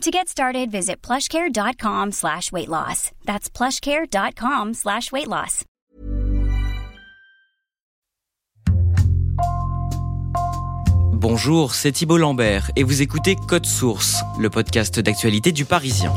To get started, visit plushcare.com slash weight loss. That's plushcare.com slash weight loss. Bonjour, c'est Thibault Lambert et vous écoutez Code Source, le podcast d'actualité du Parisien.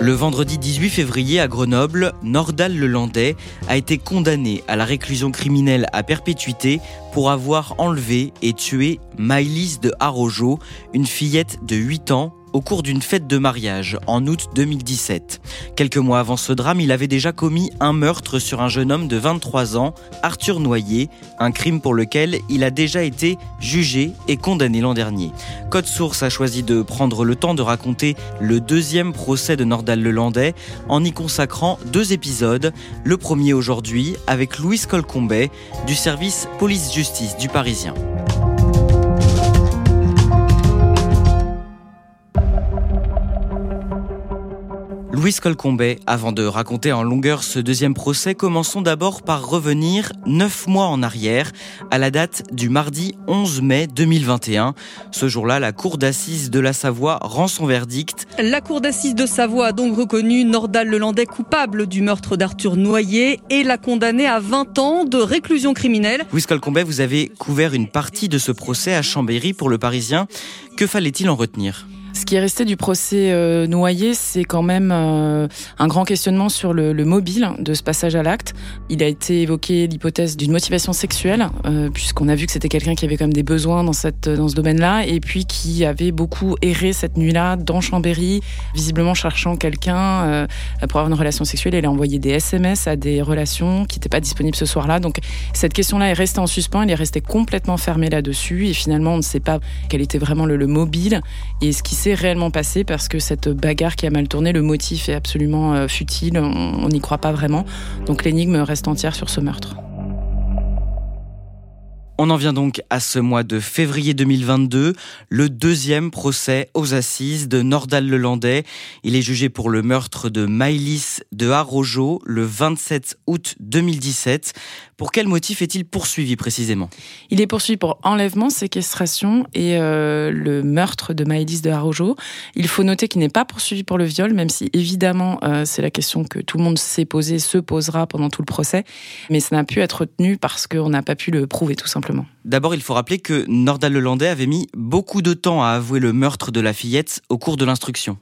Le vendredi 18 février à Grenoble, Nordal Lelandais a été condamné à la réclusion criminelle à perpétuité pour avoir enlevé et tué Maïlis de Harojo, une fillette de 8 ans au cours d'une fête de mariage en août 2017. Quelques mois avant ce drame, il avait déjà commis un meurtre sur un jeune homme de 23 ans, Arthur Noyer, un crime pour lequel il a déjà été jugé et condamné l'an dernier. Code Source a choisi de prendre le temps de raconter le deuxième procès de Nordal Lelandais en y consacrant deux épisodes. Le premier aujourd'hui avec Louis Colcombet du service police-justice du Parisien. Louis Colcombet, avant de raconter en longueur ce deuxième procès, commençons d'abord par revenir neuf mois en arrière, à la date du mardi 11 mai 2021. Ce jour-là, la Cour d'assises de la Savoie rend son verdict. La Cour d'assises de Savoie a donc reconnu Nordal Lelandais coupable du meurtre d'Arthur Noyer et l'a condamné à 20 ans de réclusion criminelle. Louis Colcombet, vous avez couvert une partie de ce procès à Chambéry pour le Parisien. Que fallait-il en retenir? Ce qui est resté du procès euh, noyé, c'est quand même euh, un grand questionnement sur le, le, mobile de ce passage à l'acte. Il a été évoqué l'hypothèse d'une motivation sexuelle, euh, puisqu'on a vu que c'était quelqu'un qui avait quand même des besoins dans, cette, dans ce domaine-là, et puis qui avait beaucoup erré cette nuit-là dans Chambéry, visiblement cherchant quelqu'un euh, pour avoir une relation sexuelle. Il a envoyé des SMS à des relations qui n'étaient pas disponibles ce soir-là. Donc cette question-là est restée en suspens, elle est restée complètement fermée là-dessus, et finalement on ne sait pas quel était vraiment le, le mobile et ce qui s'est réellement passé parce que cette bagarre qui a mal tourné, le motif est absolument euh, futile, on n'y croit pas vraiment. Donc l'énigme reste entière sur ce meurtre. On en vient donc à ce mois de février 2022, le deuxième procès aux assises de Nordal Lelandais. Il est jugé pour le meurtre de Maïlis de Harojo le 27 août 2017. Pour quel motif est-il poursuivi précisément? Il est poursuivi pour enlèvement, séquestration et euh, le meurtre de Maëlys de Harojo. Il faut noter qu'il n'est pas poursuivi pour le viol, même si évidemment euh, c'est la question que tout le monde s'est posée, se posera pendant tout le procès. Mais ça n'a pu être retenu parce qu'on n'a pas pu le prouver tout simplement. D'abord, il faut rappeler que Nordal Lelandais avait mis beaucoup de temps à avouer le meurtre de la fillette au cours de l'instruction.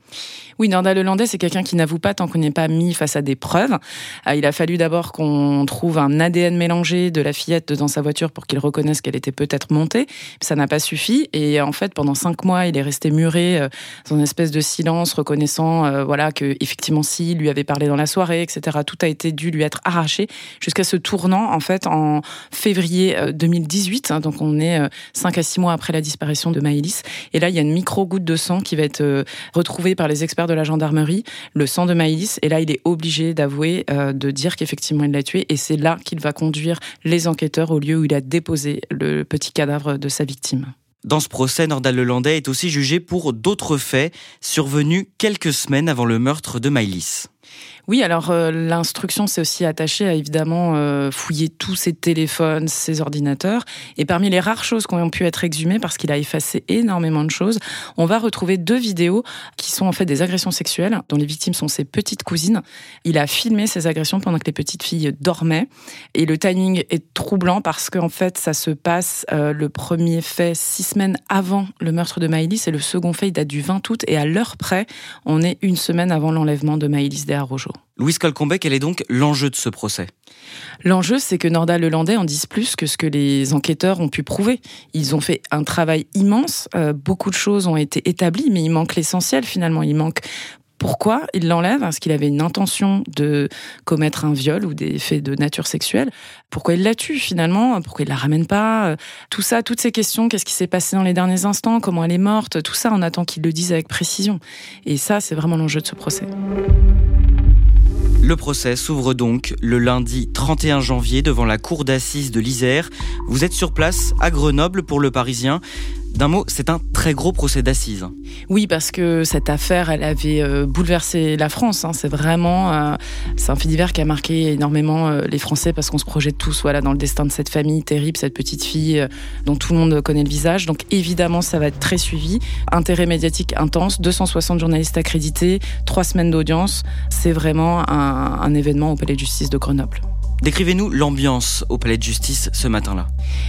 Oui, Nordal Lelandais, c'est quelqu'un qui n'avoue pas tant qu'on n'est pas mis face à des preuves. Euh, il a fallu d'abord qu'on trouve un ADN mélangé de la fillette dans sa voiture pour qu'il reconnaisse qu'elle était peut-être montée. Ça n'a pas suffi. Et en fait, pendant cinq mois, il est resté muré euh, dans une espèce de silence, reconnaissant euh, voilà que effectivement, si lui avait parlé dans la soirée, etc. Tout a été dû lui être arraché jusqu'à ce tournant en fait en février 2018. Hein, donc on est cinq à six mois après la disparition de Maëlys. Et là, il y a une micro goutte de sang qui va être retrouvée par les experts de la gendarmerie, le sang de Maïlis, et là il est obligé d'avouer, euh, de dire qu'effectivement il l'a tué, et c'est là qu'il va conduire les enquêteurs au lieu où il a déposé le petit cadavre de sa victime. Dans ce procès, Nordal Lelandais est aussi jugé pour d'autres faits survenus quelques semaines avant le meurtre de Maïlis. Oui, alors euh, l'instruction s'est aussi attachée à évidemment euh, fouiller tous ses téléphones, ses ordinateurs. Et parmi les rares choses qui ont pu être exhumées, parce qu'il a effacé énormément de choses, on va retrouver deux vidéos qui sont en fait des agressions sexuelles, dont les victimes sont ses petites cousines. Il a filmé ces agressions pendant que les petites filles dormaient. Et le timing est troublant parce qu'en fait, ça se passe, euh, le premier fait six semaines avant le meurtre de Maïlis et le second fait, il date du 20 août. Et à l'heure près, on est une semaine avant l'enlèvement de Maïlis Desarrojo. Louise Colcombe, quel est donc l'enjeu de ce procès? L'enjeu, c'est que Nordal Lelandais en dise plus que ce que les enquêteurs ont pu prouver. Ils ont fait un travail immense, euh, beaucoup de choses ont été établies, mais il manque l'essentiel finalement. Il manque pourquoi il l'enlève? Est-ce qu'il avait une intention de commettre un viol ou des faits de nature sexuelle? Pourquoi il la tue finalement? Pourquoi il la ramène pas? Tout ça, toutes ces questions, qu'est-ce qui s'est passé dans les derniers instants? Comment elle est morte? Tout ça, on attend qu'il le dise avec précision. Et ça, c'est vraiment l'enjeu de ce procès. Le procès s'ouvre donc le lundi 31 janvier devant la cour d'assises de l'Isère. Vous êtes sur place à Grenoble pour le Parisien. D'un mot, c'est un très gros procès d'assises. Oui, parce que cette affaire, elle avait euh, bouleversé la France. Hein. C'est vraiment, euh, c'est un fait divers qui a marqué énormément euh, les Français parce qu'on se projette tous, voilà, dans le destin de cette famille terrible, cette petite fille dont tout le monde connaît le visage. Donc évidemment, ça va être très suivi. Intérêt médiatique intense, 260 journalistes accrédités, trois semaines d'audience. C'est vraiment un, un événement au Palais de Justice de Grenoble. Décrivez-nous l'ambiance au palais de justice ce matin-là.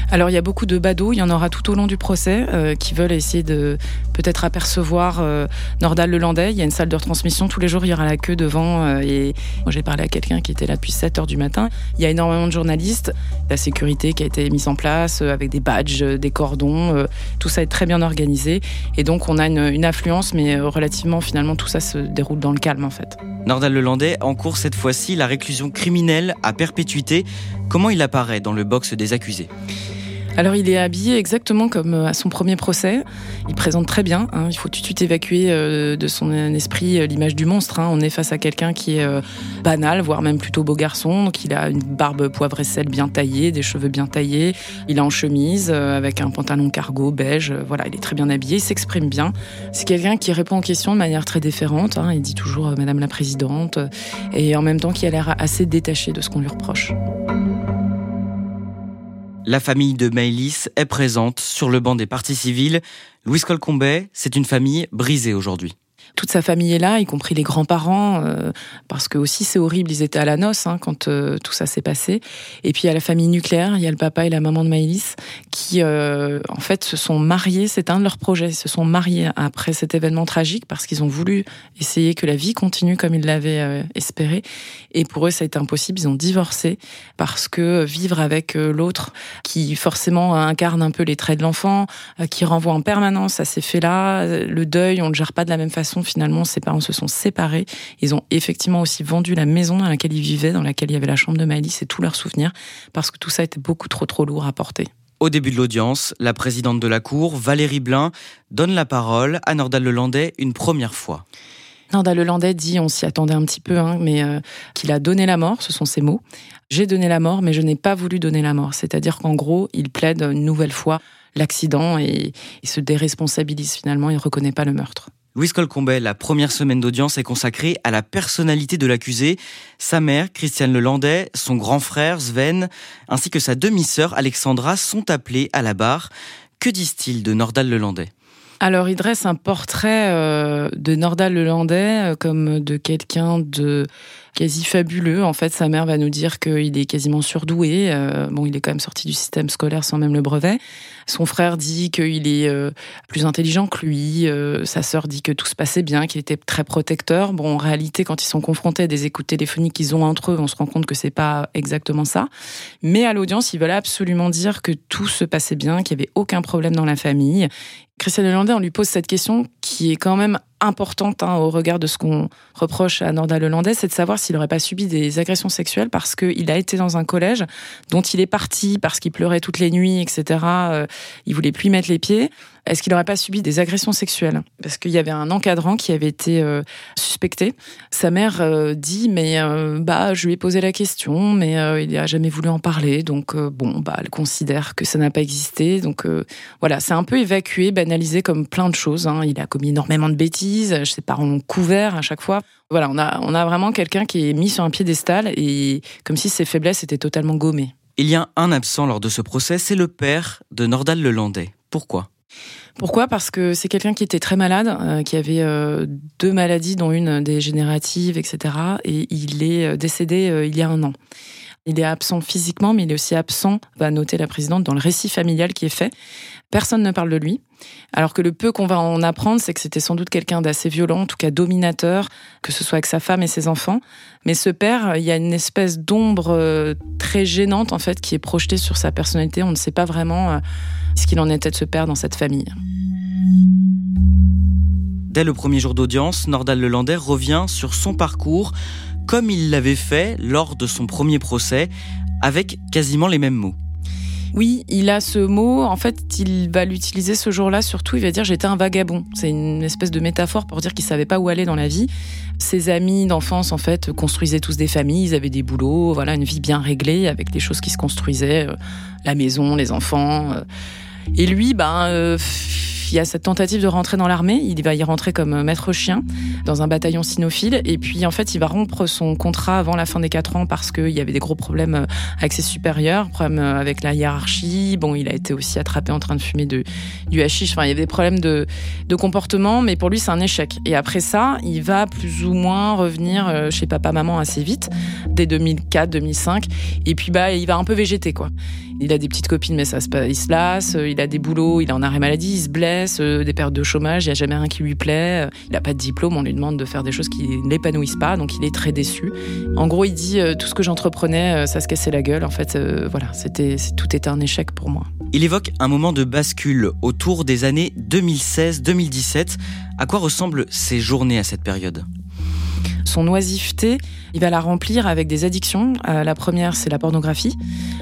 Alors il y a beaucoup de badauds, il y en aura tout au long du procès euh, qui veulent essayer de peut-être apercevoir euh, Nordal Lelandais. Il y a une salle de retransmission, tous les jours il y aura la queue devant euh, et moi j'ai parlé à quelqu'un qui était là depuis 7 heures du matin. Il y a énormément de journalistes, la sécurité qui a été mise en place avec des badges, des cordons, tout ça est très bien organisé et donc on a une, une affluence mais relativement finalement tout ça se déroule dans le calme en fait. Nordal Lelandais encourt cette fois-ci la réclusion criminelle à perpétuité. Comment il apparaît dans le box des accusés? Alors il est habillé exactement comme euh, à son premier procès. Il présente très bien. Hein. Il faut tout de suite évacuer euh, de son esprit euh, l'image du monstre. Hein. On est face à quelqu'un qui est banal, voire même plutôt beau garçon. Donc il a une barbe poivre et sel bien taillée, des cheveux bien taillés. Il est en chemise avec un pantalon cargo beige. Voilà, il est très bien habillé, il s'exprime bien. C'est quelqu'un qui répond aux questions de manière très déférente. Hein. Il dit toujours Madame la Présidente et en même temps qui a l'air assez détaché de ce qu'on lui reproche. La famille de Maëlys est présente sur le banc des partis civils. Louis Colcombet, c'est une famille brisée aujourd'hui toute sa famille est là, y compris les grands-parents, euh, parce que aussi c'est horrible, ils étaient à la noce hein, quand euh, tout ça s'est passé. Et puis il y a la famille nucléaire, il y a le papa et la maman de Maëlys qui, euh, en fait, se sont mariés. C'est un de leurs projets, ils se sont mariés après cet événement tragique parce qu'ils ont voulu essayer que la vie continue comme ils l'avaient espéré. Et pour eux, ça a été impossible. Ils ont divorcé parce que vivre avec l'autre, qui forcément incarne un peu les traits de l'enfant, qui renvoie en permanence à ces faits-là, le deuil, on ne gère pas de la même façon finalement, ses parents se sont séparés. Ils ont effectivement aussi vendu la maison dans laquelle ils vivaient, dans laquelle il y avait la chambre de Maëlys et tous leurs souvenirs, parce que tout ça était beaucoup trop trop lourd à porter. Au début de l'audience, la présidente de la Cour, Valérie Blin, donne la parole à Nordal Lelandais une première fois. Nordal Lelandais dit, on s'y attendait un petit peu, hein, mais euh, qu'il a donné la mort, ce sont ses mots. J'ai donné la mort, mais je n'ai pas voulu donner la mort. C'est-à-dire qu'en gros, il plaide une nouvelle fois l'accident et il se déresponsabilise finalement, il ne reconnaît pas le meurtre. Louise Colcombet, la première semaine d'audience est consacrée à la personnalité de l'accusé. Sa mère, Christiane Lelandais, son grand frère, Sven, ainsi que sa demi-sœur, Alexandra, sont appelés à la barre. Que disent-ils de Nordal Lelandais? Alors, il dresse un portrait euh, de Nordal Lelandais euh, comme de quelqu'un de quasi fabuleux. En fait, sa mère va nous dire qu'il est quasiment surdoué. Euh, bon, il est quand même sorti du système scolaire sans même le brevet. Son frère dit qu'il est euh, plus intelligent que lui. Euh, sa sœur dit que tout se passait bien, qu'il était très protecteur. Bon, en réalité, quand ils sont confrontés à des écoutes téléphoniques qu'ils ont entre eux, on se rend compte que c'est pas exactement ça. Mais à l'audience, ils veulent absolument dire que tout se passait bien, qu'il y avait aucun problème dans la famille. Christian Lelandais, on lui pose cette question qui est quand même importante hein, au regard de ce qu'on reproche à Nordal Lelandais, c'est de savoir s'il n'aurait pas subi des agressions sexuelles parce qu'il a été dans un collège dont il est parti parce qu'il pleurait toutes les nuits, etc. Euh, il voulait plus y mettre les pieds. Est-ce qu'il n'aurait pas subi des agressions sexuelles? Parce qu'il y avait un encadrant qui avait été euh, suspecté. Sa mère euh, dit, mais bah, je lui ai posé la question, mais il n'a jamais voulu en parler. Donc bon, bah, elle considère que ça n'a pas existé. Donc voilà, c'est un peu évacué, banalisé comme plein de choses. Hein. Il a commis énormément de bêtises. Ses parents l'ont couvert à chaque fois. Voilà, on a, on a vraiment quelqu'un qui est mis sur un piédestal et comme si ses faiblesses étaient totalement gommées. Il y a un absent lors de ce procès, c'est le père de Nordal Lelandais. Pourquoi? Pourquoi? Parce que c'est quelqu'un qui était très malade, euh, qui avait euh, deux maladies, dont une dégénérative, etc. Et il est euh, décédé il y a un an. Il est absent physiquement, mais il est aussi absent, va noter la présidente, dans le récit familial qui est fait. Personne ne parle de lui. Alors que le peu qu'on va en apprendre, c'est que c'était sans doute quelqu'un d'assez violent, en tout cas dominateur, que ce soit avec sa femme et ses enfants. Mais ce père, il y a une espèce d'ombre très gênante, en fait, qui est projetée sur sa personnalité. On ne sait pas vraiment ce qu'il en était de ce père dans cette famille. Dès le premier jour d'audience, Nordal Lelandais revient sur son parcours comme il l'avait fait lors de son premier procès, avec quasiment les mêmes mots. Oui, il a ce mot. En fait, il va l'utiliser ce jour-là. Surtout, il va dire j'étais un vagabond. C'est une espèce de métaphore pour dire qu'il savait pas où aller dans la vie. Ses amis d'enfance, en fait, construisaient tous des familles. Ils avaient des boulots. Voilà, une vie bien réglée avec des choses qui se construisaient, euh, la maison, les enfants. Euh. Et lui, ben, euh, il y a cette tentative de rentrer dans l'armée. Il va y rentrer comme euh, maître chien dans un bataillon cynophile. Et puis, en fait, il va rompre son contrat avant la fin des quatre ans parce qu'il y avait des gros problèmes euh, avec ses supérieurs, problèmes avec la hiérarchie. Bon, il a été aussi attrapé en train de fumer du hashish. Enfin, il y avait des problèmes de, de comportement, mais pour lui, c'est un échec. Et après ça, il va plus ou moins revenir chez papa-maman assez vite, dès 2004, 2005. Et puis, bah, il va un peu végéter, quoi. Il a des petites copines, mais ça il se lasse. Euh, il a des boulots, il est en arrêt maladie, il se blesse, euh, des périodes de chômage, il n'y a jamais rien qui lui plaît. Euh, il n'a pas de diplôme, on lui demande de faire des choses qui ne l'épanouissent pas, donc il est très déçu. En gros, il dit tout ce que j'entreprenais, ça se cassait la gueule. En fait, voilà, tout était un échec pour moi. Il évoque un moment de bascule autour des années 2016-2017. À quoi ressemblent ces journées à cette période? Son oisiveté, il va la remplir avec des addictions. Euh, la première, c'est la pornographie.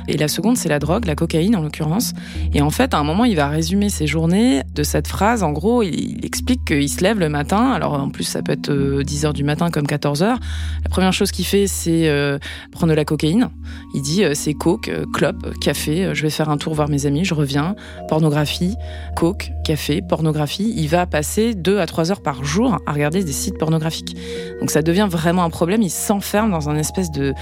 Et la seconde, c'est la drogue, la cocaïne en l'occurrence. Et en fait, à un moment, il va résumer ses journées de cette phrase. En gros, il, explique qu'il se lève le matin. Alors en plus, ça peut être 10 euh, du matin comme 14 heures. La première chose qu'il fait, c'est euh, prendre de la cocaïne. Il dit c'est coke, clope, café. Je vais faire un tour voir mes amis, je reviens. Pornographie, coke, café, pornographie. Il va passer 2 à 3 heures par jour à regarder des sites pornographiques. Donc ça devient vraiment un problème. Il s'enferme dans un espèce de,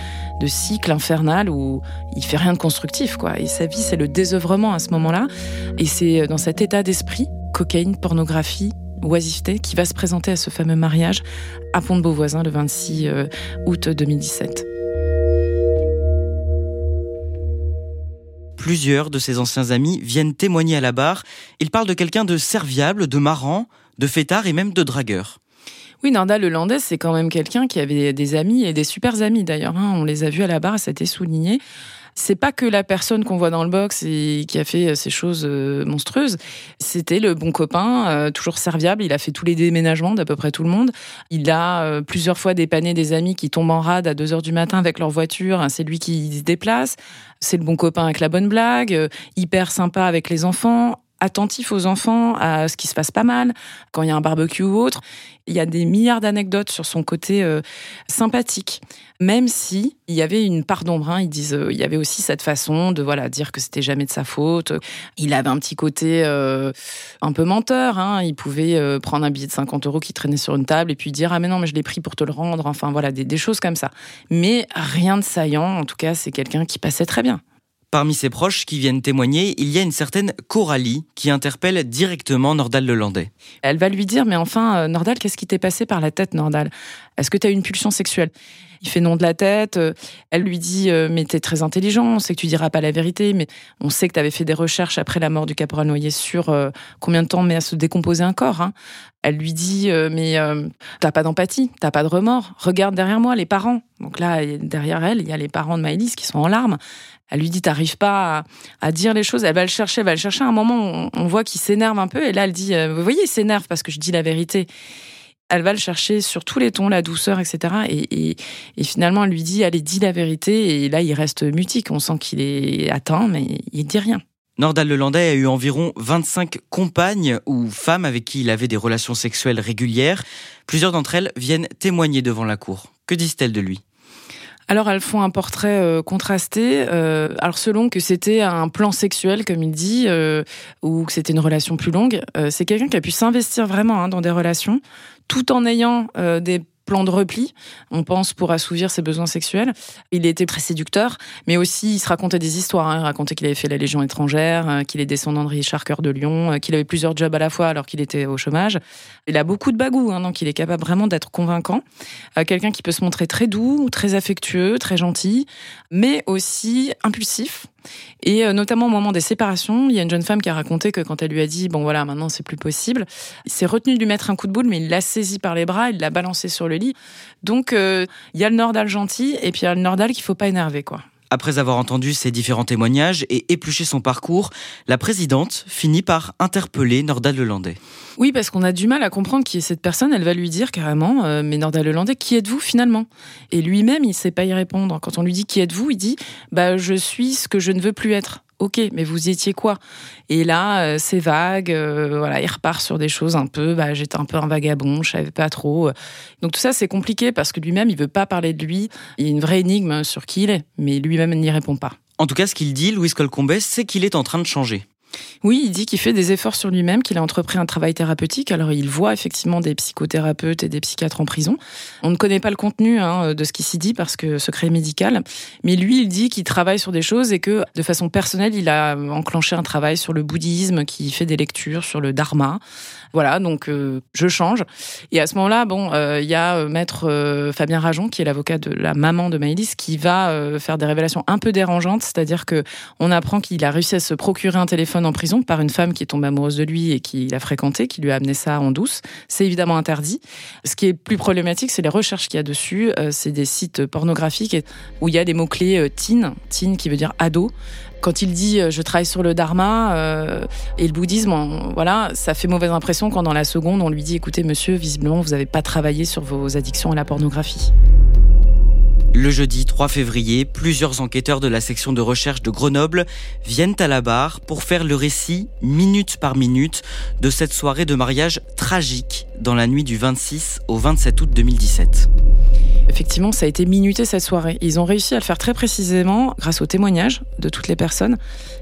cycle infernal où il fait rien de constructif, quoi. Et sa vie, c'est le désœuvrement à ce moment-là. Et c'est dans cet état d'esprit, cocaïne, pornographie, oisiveté, qui va se présenter à ce fameux mariage à Pont-de-Beauvoisin le 26 euh, août 2017. Plusieurs de ses anciens amis viennent témoigner à la barre. Ils parlent de quelqu'un de serviable, de marrant, de fêtard et même de dragueur. Oui, Nordal Lelandais, c'est quand même quelqu'un qui avait des amis et des super amis d'ailleurs. Hein. On les a vus à la barre, ça a été souligné. C'est pas que la personne qu'on voit dans le box et qui a fait euh, ces choses euh, monstrueuses. C'était le bon copain, euh, toujours serviable. Il a fait tous les déménagements d'à peu près tout le monde. Il a plusieurs fois dépanné des amis qui tombent en rade à 2 heures du matin avec leur voiture. C'est lui qui se déplace. C'est le bon copain avec la bonne blague, hyper sympa avec les enfants, attentif aux enfants, à ce qui se passe pas mal, quand il y a un barbecue ou autre. Il y a des milliards d'anecdotes sur son côté euh, sympathique, même si il y avait une part d'ombre. Hein. Ils disent, euh, il y avait aussi cette façon de voilà dire que c'était jamais de sa faute. Il avait un petit côté euh, un peu menteur. Hein. Il pouvait prendre un billet de 50 euros qui traînait sur une table et puis dire ah mais non mais je l'ai pris pour te le rendre. Enfin voilà des, des choses comme ça. Mais rien de saillant. En tout cas, c'est quelqu'un qui passait très bien. Parmi ses proches qui viennent témoigner, il y a une certaine Coralie qui interpelle directement Nordal Lelandais. Elle va lui dire Mais enfin, euh, Nordal, qu'est-ce qui t'est passé par la tête, Nordal? Est-ce que tu as une pulsion sexuelle? Il fait non de la tête. Euh, elle lui dit euh, Mais t'es très intelligent, on sait que tu diras pas la vérité, mais on sait que tu avais fait des recherches après la mort du caporal Noyer sur combien de temps met à se décomposer un corps. Hein. Elle lui dit Mais t'as pas d'empathie, t'as pas de remords. Regarde derrière moi, les parents. Donc là, derrière elle, il y a les parents de Maëlys qui sont en larmes. Elle lui dit t'arrives pas à, dire les choses. Elle va le chercher, elle va le chercher. À un moment, on, voit qu'il s'énerve un peu. Et là, elle dit euh, vous voyez, il s'énerve parce que je dis la vérité. Elle va le chercher sur tous les tons, la douceur, etc. Et, finalement, elle lui dit allez, dis la vérité. Et là, il reste mutique. On sent qu'il est atteint, mais il dit rien. Nordal Lelandais a eu environ 25 compagnes ou femmes avec qui il avait des relations sexuelles régulières. Plusieurs d'entre elles viennent témoigner devant la cour. Que disent-elles de lui? Alors elles font un portrait euh, contrasté. Euh, alors selon que c'était un plan sexuel, comme il dit, euh, ou que c'était une relation plus longue, c'est quelqu'un qui a pu s'investir vraiment hein, dans des relations, tout en ayant des plan de repli, on pense pour assouvir ses besoins sexuels. Il était très séducteur, mais aussi il se racontait des histoires. Hein. Il racontait qu'il avait fait la Légion étrangère, euh, qu'il est descendant de Richard Coeur de Lyon, euh, qu'il avait plusieurs jobs à la fois alors qu'il était au chômage. Il a beaucoup de bagou, hein, donc il est capable vraiment d'être convaincant. Euh, quelqu'un qui peut se montrer très doux, très affectueux, très gentil, mais aussi impulsif. Et notamment au moment des séparations, il y a une jeune femme qui a raconté que quand elle lui a dit bon voilà maintenant c'est plus possible, il s'est retenu de lui mettre un coup de boule, mais il l'a saisi par les bras, il l'a balancé sur le lit. Donc, euh, il y a le Nordal gentil et puis il y a le Nordal qu'il faut pas énerver, quoi. Après avoir entendu ces différents témoignages et épluché son parcours, la présidente finit par interpeller Nordal Lelandais. Oui, parce qu'on a du mal à comprendre qui est cette personne. Elle va lui dire carrément, euh, mais Nordal Lelandais, qui êtes-vous finalement? Et lui-même, il ne sait pas y répondre. Quand on lui dit qui êtes-vous, il dit, bah je suis ce que je ne veux plus être. Ok, mais vous étiez quoi? Et là, euh, c'est vague. Euh, voilà, il repart sur des choses un peu. Bah, j'étais un peu un vagabond, je savais pas trop. Donc tout ça, c'est compliqué parce que lui-même, il veut pas parler de lui. Il y a une vraie énigme sur qui il est, mais lui-même n'y répond pas. En tout cas, ce qu'il dit, Louis Colcombet, c'est qu'il est en train de changer. Oui, il dit qu'il fait des efforts sur lui-même, qu'il a entrepris un travail thérapeutique. Alors, il voit effectivement des psychothérapeutes et des psychiatres en prison. On ne connaît pas le contenu hein, de ce qui s'y dit parce que secret médical. Mais lui, il dit qu'il travaille sur des choses et que, de façon personnelle, il a enclenché un travail sur le bouddhisme, qui fait des lectures sur le dharma. Voilà, donc euh, je change. Et à ce moment-là, bon, euh, il y a euh, maître Fabien Rajon, qui est l'avocat de la maman de Maëlys, qui va faire des révélations un peu dérangeantes, c'est-à-dire que on apprend qu'il a réussi à se procurer un téléphone en prison par une femme qui est tombée amoureuse de lui et qui l'a fréquenté, qui lui a amené ça en douce. C'est évidemment interdit. Ce qui est plus problématique, c'est les recherches qu'il y a dessus. C'est des sites pornographiques où il y a des mots-clés teen, teen qui veut dire ado. Quand il dit euh, je travaille sur le dharma et le bouddhisme, voilà, ça fait mauvaise impression quand dans la seconde on lui dit écoutez monsieur, visiblement vous n'avez pas travaillé sur vos addictions à la pornographie. Le jeudi 3 février, plusieurs enquêteurs de la section de recherche de Grenoble viennent à la barre pour faire le récit, minute par minute, de cette soirée de mariage tragique dans la nuit du 26 au 27 août 2017. Effectivement, ça a été minuté cette soirée. Ils ont réussi à le faire très précisément grâce aux témoignages de toutes les personnes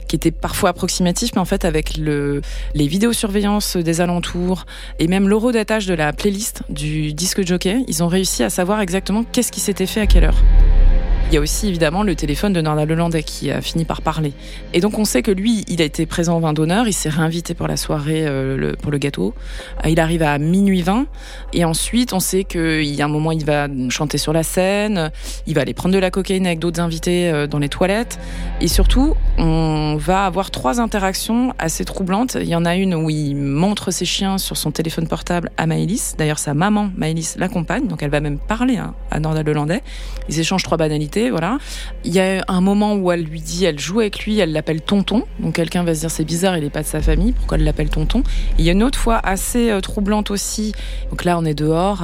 qui étaient parfois approximatifs, mais en fait avec le, les vidéosurveillances des alentours et même l'horodatage de la playlist du disque jockey, ils ont réussi à savoir exactement qu'est-ce qui s'était fait à quelle heure. Il y a aussi évidemment le téléphone de Nordal Lelandais qui a fini par parler. Et donc on sait que lui, il a été présent au vin d'honneur, il s'est réinvité pour la soirée euh, pour le gâteau. Euh, il arrive à minuit 20 et ensuite on sait qu'il y a un moment il va chanter sur la scène, il va aller prendre de la cocaïne avec d'autres invités euh, dans les toilettes et surtout on va avoir trois interactions assez troublantes. Il y en a une où il montre ses chiens sur son téléphone portable à Maëlys. D'ailleurs sa maman Maëlys l'accompagne, donc elle va même parler hein, à Nordal Lelandais. Ils échangent trois banalités voilà. Il y a un moment où elle lui dit, elle joue avec lui, elle l'appelle tonton. Donc quelqu'un va se dire c'est bizarre, il n'est pas de sa famille, pourquoi elle l'appelle tonton? Il y a une autre fois assez euh, troublante aussi. Donc là, on est dehors.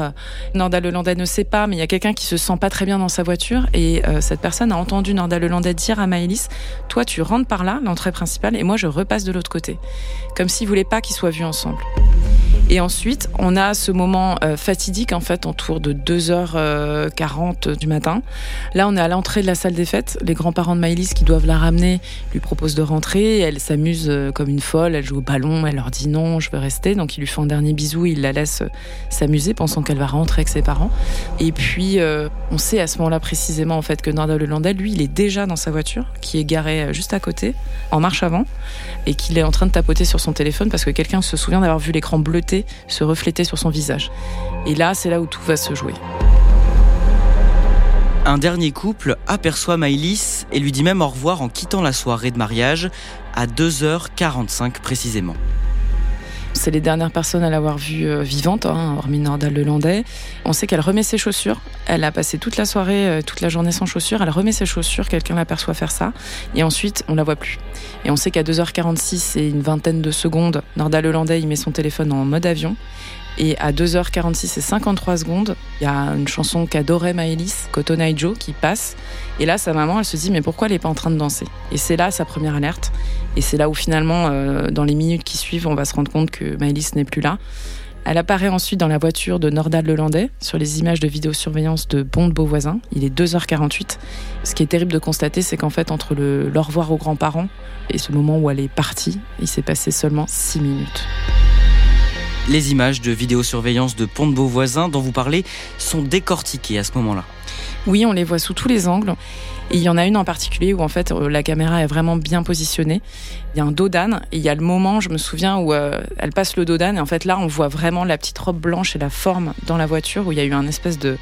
Norda Lelandais ne sait pas, mais il y a quelqu'un qui se sent pas très bien dans sa voiture et euh, cette personne a entendu Norda Lelandais dire à Maëlys, toi tu rentres par là, l'entrée principale, et moi je repasse de l'autre côté, comme s'ils voulaient pas qu'ils soient vus ensemble. Et ensuite, on a ce moment euh, fatidique, en fait, autour de 2h40 euh, du matin. Là, on est à l'entrée de la salle des fêtes. Les grands-parents de Maëlys qui doivent la ramener lui proposent de rentrer. Elle s'amuse euh, comme une folle. Elle joue au ballon. Elle leur dit non, je veux rester. Donc, ils lui font un dernier bisou. Ils la laissent s'amuser, pensant qu'elle va rentrer avec ses parents. Et puis, on sait à ce moment-là précisément, en fait, que Nordal Lelandais, lui, il est déjà dans sa voiture, qui est garée juste à côté, en marche avant, et qu'il est en train de tapoter sur son téléphone parce que quelqu'un se souvient d'avoir vu l'écran bleuté se refléter sur son visage. Et là, c'est là où tout va se jouer. Un dernier couple aperçoit Maïlis et lui dit même au revoir en quittant la soirée de mariage à 2h45 précisément. C'est les dernières personnes à l'avoir vue euh, vivante, hein, hormis Nordal Lelandais. On sait qu'elle remet ses chaussures. Elle a passé toute la soirée, euh, toute la journée sans chaussures. Elle remet ses chaussures, quelqu'un l'aperçoit faire ça. Et ensuite, on la voit plus. Et on sait qu'à 2h46 et une vingtaine de secondes, Nordal Lelandais, il met son téléphone en mode avion. Et à 2h46 et 53 secondes, il y a une chanson qu'adorait Maëlys, Cotton Eye Joe, qui passe. Et là, sa maman, elle se dit, mais pourquoi elle n'est pas en train de danser? Et c'est là sa première alerte. Et c'est là où finalement, euh, dans les minutes qui suivent, on va se rendre compte que Maëlys n'est plus là. Elle apparaît ensuite dans la voiture de Nordal Lelandais sur les images de vidéosurveillance de Bond de Beauvoisin. Il est 2h48. Ce qui est terrible de constater, c'est qu'en fait, entre le, le revoir aux grands-parents et ce moment où elle est partie, il s'est passé seulement 6 minutes. Les images de vidéosurveillance de Pont de Beauvoisin dont vous parlez sont décortiquées à ce moment-là. Oui, on les voit sous tous les angles. Et il y en a une en particulier où en fait euh, la caméra est vraiment bien positionnée. Il y a un dos d'âne il y a le moment, je me souviens, où euh, elle passe le dos d'âne et en fait là on voit vraiment la petite robe blanche et la forme dans la voiture où il y a eu un espèce de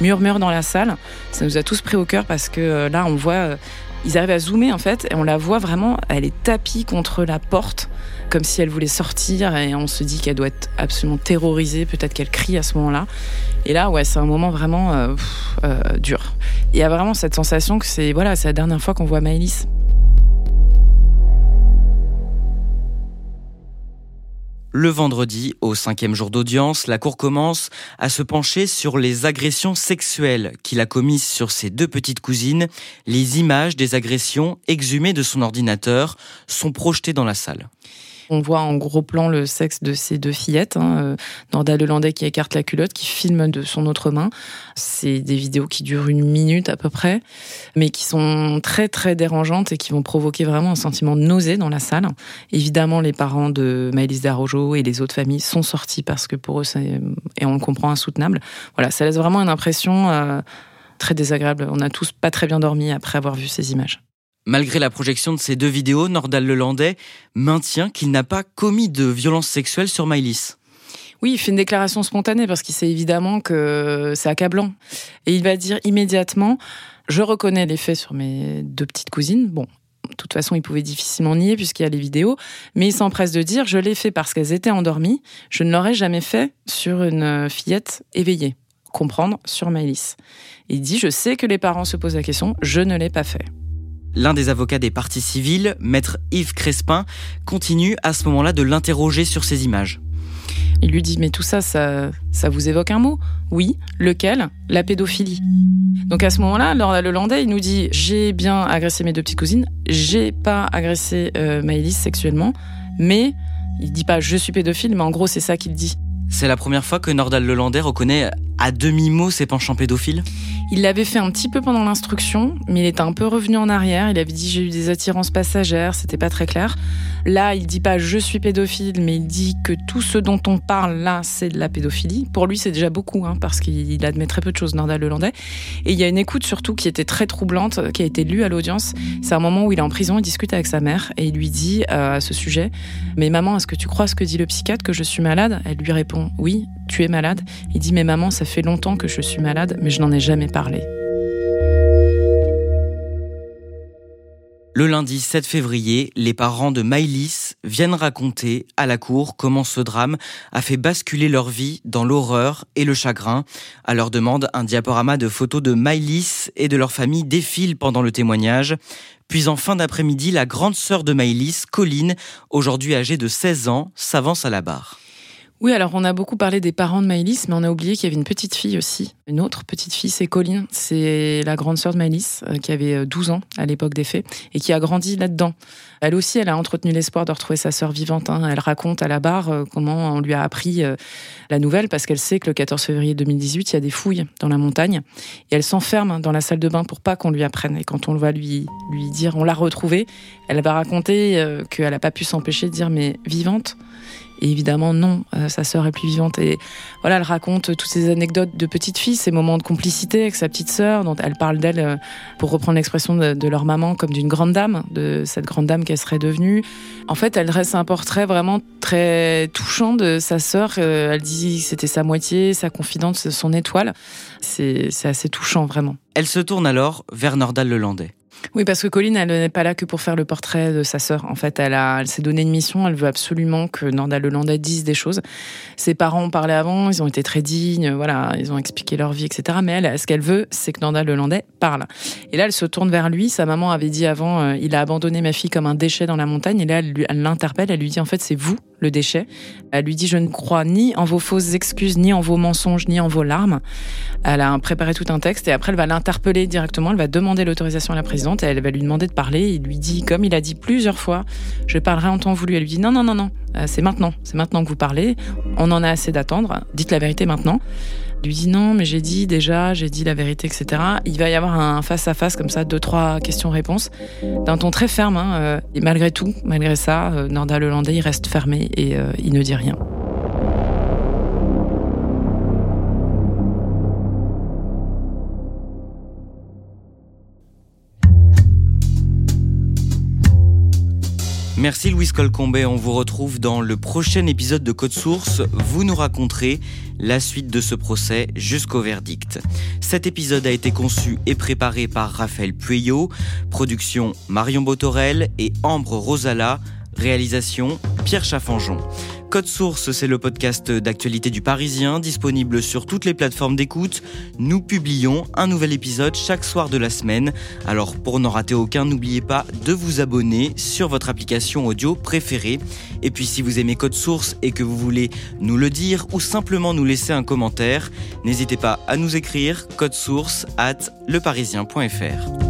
murmure dans la salle. Ça nous a tous pris au cœur parce que euh, là on voit, ils arrivent à zoomer en fait et on la voit vraiment, elle est tapie contre la porte comme si elle voulait sortir et on se dit qu'elle doit être absolument terrorisée, peut-être qu'elle crie à ce moment-là. Et là, ouais, c'est un moment vraiment euh, euh, dur. Il y a vraiment cette sensation que c'est voilà, c'est la dernière fois qu'on voit Maëlys. Le vendredi, au cinquième jour d'audience, la Cour commence à se pencher sur les agressions sexuelles qu'il a commises sur ses deux petites cousines. Les images des agressions exhumées de son ordinateur sont projetées dans la salle. On voit en gros plan le sexe de ces deux fillettes. Hein, euh, Norda Lelandais qui écarte la culotte, qui filme de son autre main. C'est des vidéos qui durent une minute à peu près, mais qui sont très très dérangeantes et qui vont provoquer vraiment un sentiment de nausée dans la salle. Évidemment, les parents de Maëlys Darojo et les autres familles sont sortis parce que pour eux, et on le comprend, insoutenable. Voilà, ça laisse vraiment une impression euh, très désagréable. On n'a tous pas très bien dormi après avoir vu ces images. Malgré la projection de ces deux vidéos, Nordal Lelandais maintient qu'il n'a pas commis de violence sexuelle sur Maëlys. Oui, il fait une déclaration spontanée parce qu'il sait évidemment que c'est accablant. Et il va dire immédiatement Je reconnais les faits sur mes deux petites cousines. Bon, de toute façon, il pouvait difficilement nier puisqu'il y a les vidéos, mais il s'empresse de dire Je l'ai fait parce qu'elles étaient endormies. Je ne l'aurais jamais fait sur une fillette éveillée. Comprendre sur Maëlys. Il dit Je sais que les parents se posent la question, je ne l'ai pas fait. L'un des avocats des parties civiles, maître Yves Crespin, continue à ce moment-là de l'interroger sur ces images. Il lui dit Mais tout ça, ça, ça vous évoque un mot Oui. Lequel? La pédophilie. Donc à ce moment-là, Laura Lelandais, il nous dit J'ai bien agressé mes deux petites cousines, j'ai pas agressé euh, Maëlys sexuellement, mais il dit pas je suis pédophile, mais en gros, c'est ça qu'il dit. C'est la première fois que Nordal Lelandais reconnaît à demi-mot ses penchants pédophiles? Il l'avait fait un petit peu pendant l'instruction, mais il était un peu revenu en arrière. Il avait dit j'ai eu des attirances passagères, c'était pas très clair. Là, il dit pas je suis pédophile, mais il dit que tout ce dont on parle là, c'est de la pédophilie. Pour lui, c'est déjà beaucoup, hein, parce qu'il admet très peu de choses, Nordal Lelandais. Et il y a une écoute surtout qui était très troublante, qui a été lue à l'audience. C'est un moment où il est en prison, il discute avec sa mère et il lui dit euh, à ce sujet Mais maman, est-ce que tu crois ce que dit le psychiatre, que je suis malade? Elle lui répond Oui, tu es malade. Il dit Mais maman, ça fait longtemps que je suis malade, mais je n'en ai jamais parlé. Le lundi 7 février, les parents de Maïlis viennent raconter à la cour comment ce drame a fait basculer leur vie dans l'horreur et le chagrin. À leur demande, un diaporama de photos de Maïlis et de leur famille défile pendant le témoignage. Puis en fin d'après-midi, la grande sœur de Maïlis, Colline, aujourd'hui âgée de 16 ans, s'avance à la barre. Oui, alors on a beaucoup parlé des parents de Maëlys, mais on a oublié qu'il y avait une petite fille aussi. Une autre petite fille, c'est Colline. C'est la grande sœur de Maëlys, euh, qui avait 12 ans à l'époque des faits, et qui a grandi là-dedans. Elle aussi, elle a entretenu l'espoir de retrouver sa sœur vivante. hein. Elle raconte à la barre euh, comment on lui a appris euh, la nouvelle, parce qu'elle sait que le 14 février 2018, il y a des fouilles dans la montagne, et elle s'enferme dans la salle de bain pour pas qu'on lui apprenne. Et quand on va lui, lui dire on l'a retrouvée, elle va raconter euh, qu'elle n'a pas pu s'empêcher de dire mais vivante et évidemment, non, euh, sa sœur est plus vivante. Et voilà, elle raconte toutes ces anecdotes de petite fille, ces moments de complicité avec sa petite sœur, dont elle parle d'elle, euh, pour reprendre l'expression de, leur maman, comme d'une grande dame, de cette grande dame qu'elle serait devenue. En fait, elle dresse un portrait vraiment très touchant de sa sœur. Euh, elle dit que c'était sa moitié, sa confidente, son étoile. C'est c'est assez touchant, vraiment. Elle se tourne alors vers Nordal Lelandais. Oui, parce que Colline, elle n'est pas là que pour faire le portrait de sa sœur. En fait, elle, a, elle s'est donné une mission. Elle veut absolument que Norda Lelandais dise des choses. Ses parents ont parlé avant, ils ont été très dignes, voilà, ils ont expliqué leur vie, etc. Mais elle, ce qu'elle veut, c'est que Norda Lelandais parle. Et là, elle se tourne vers lui. Sa maman avait dit avant, euh, il a abandonné ma fille comme un déchet dans la montagne. Et là, elle, lui- elle l'interpelle. Elle lui dit, en fait, c'est vous le déchet. Elle lui dit Je ne crois ni en vos fausses excuses, ni en vos mensonges, ni en vos larmes. Elle a préparé tout un texte et après, elle va l'interpeller directement. Elle va demander l'autorisation à la présidente elle va lui demander de parler. Il lui dit, comme il a dit plusieurs fois, Je parlerai en temps voulu. Elle lui dit Non, non, non, non, euh, c'est maintenant. C'est maintenant que vous parlez. On en a assez d'attendre. Dites la vérité maintenant lui dit non, mais j'ai dit déjà, j'ai dit la vérité, etc. Il va y avoir un face-à-face comme ça, deux, trois questions-réponses, d'un ton très ferme. Hein, euh, et malgré tout, malgré ça, euh, Norda Lelandais, il reste fermé et il ne dit rien. Merci Louise Colcombet, on vous retrouve dans le prochain épisode de Code Source. Vous nous raconterez la suite de ce procès jusqu'au verdict. Cet épisode a été conçu et préparé par Raphaël Pueyo, production Marion Botorel et Ambre Rosala, réalisation Pierre Chaffanjon. Code Source, c'est le podcast d'actualité du Parisien, disponible sur toutes les plateformes d'écoute. Nous publions un nouvel épisode chaque soir de la semaine. Alors pour n'en rater aucun, n'oubliez pas de vous abonner sur votre application audio préférée. Et puis si vous aimez Code Source et que vous voulez nous le dire ou simplement nous laisser un commentaire, n'hésitez pas à nous écrire code source at leparisien.fr.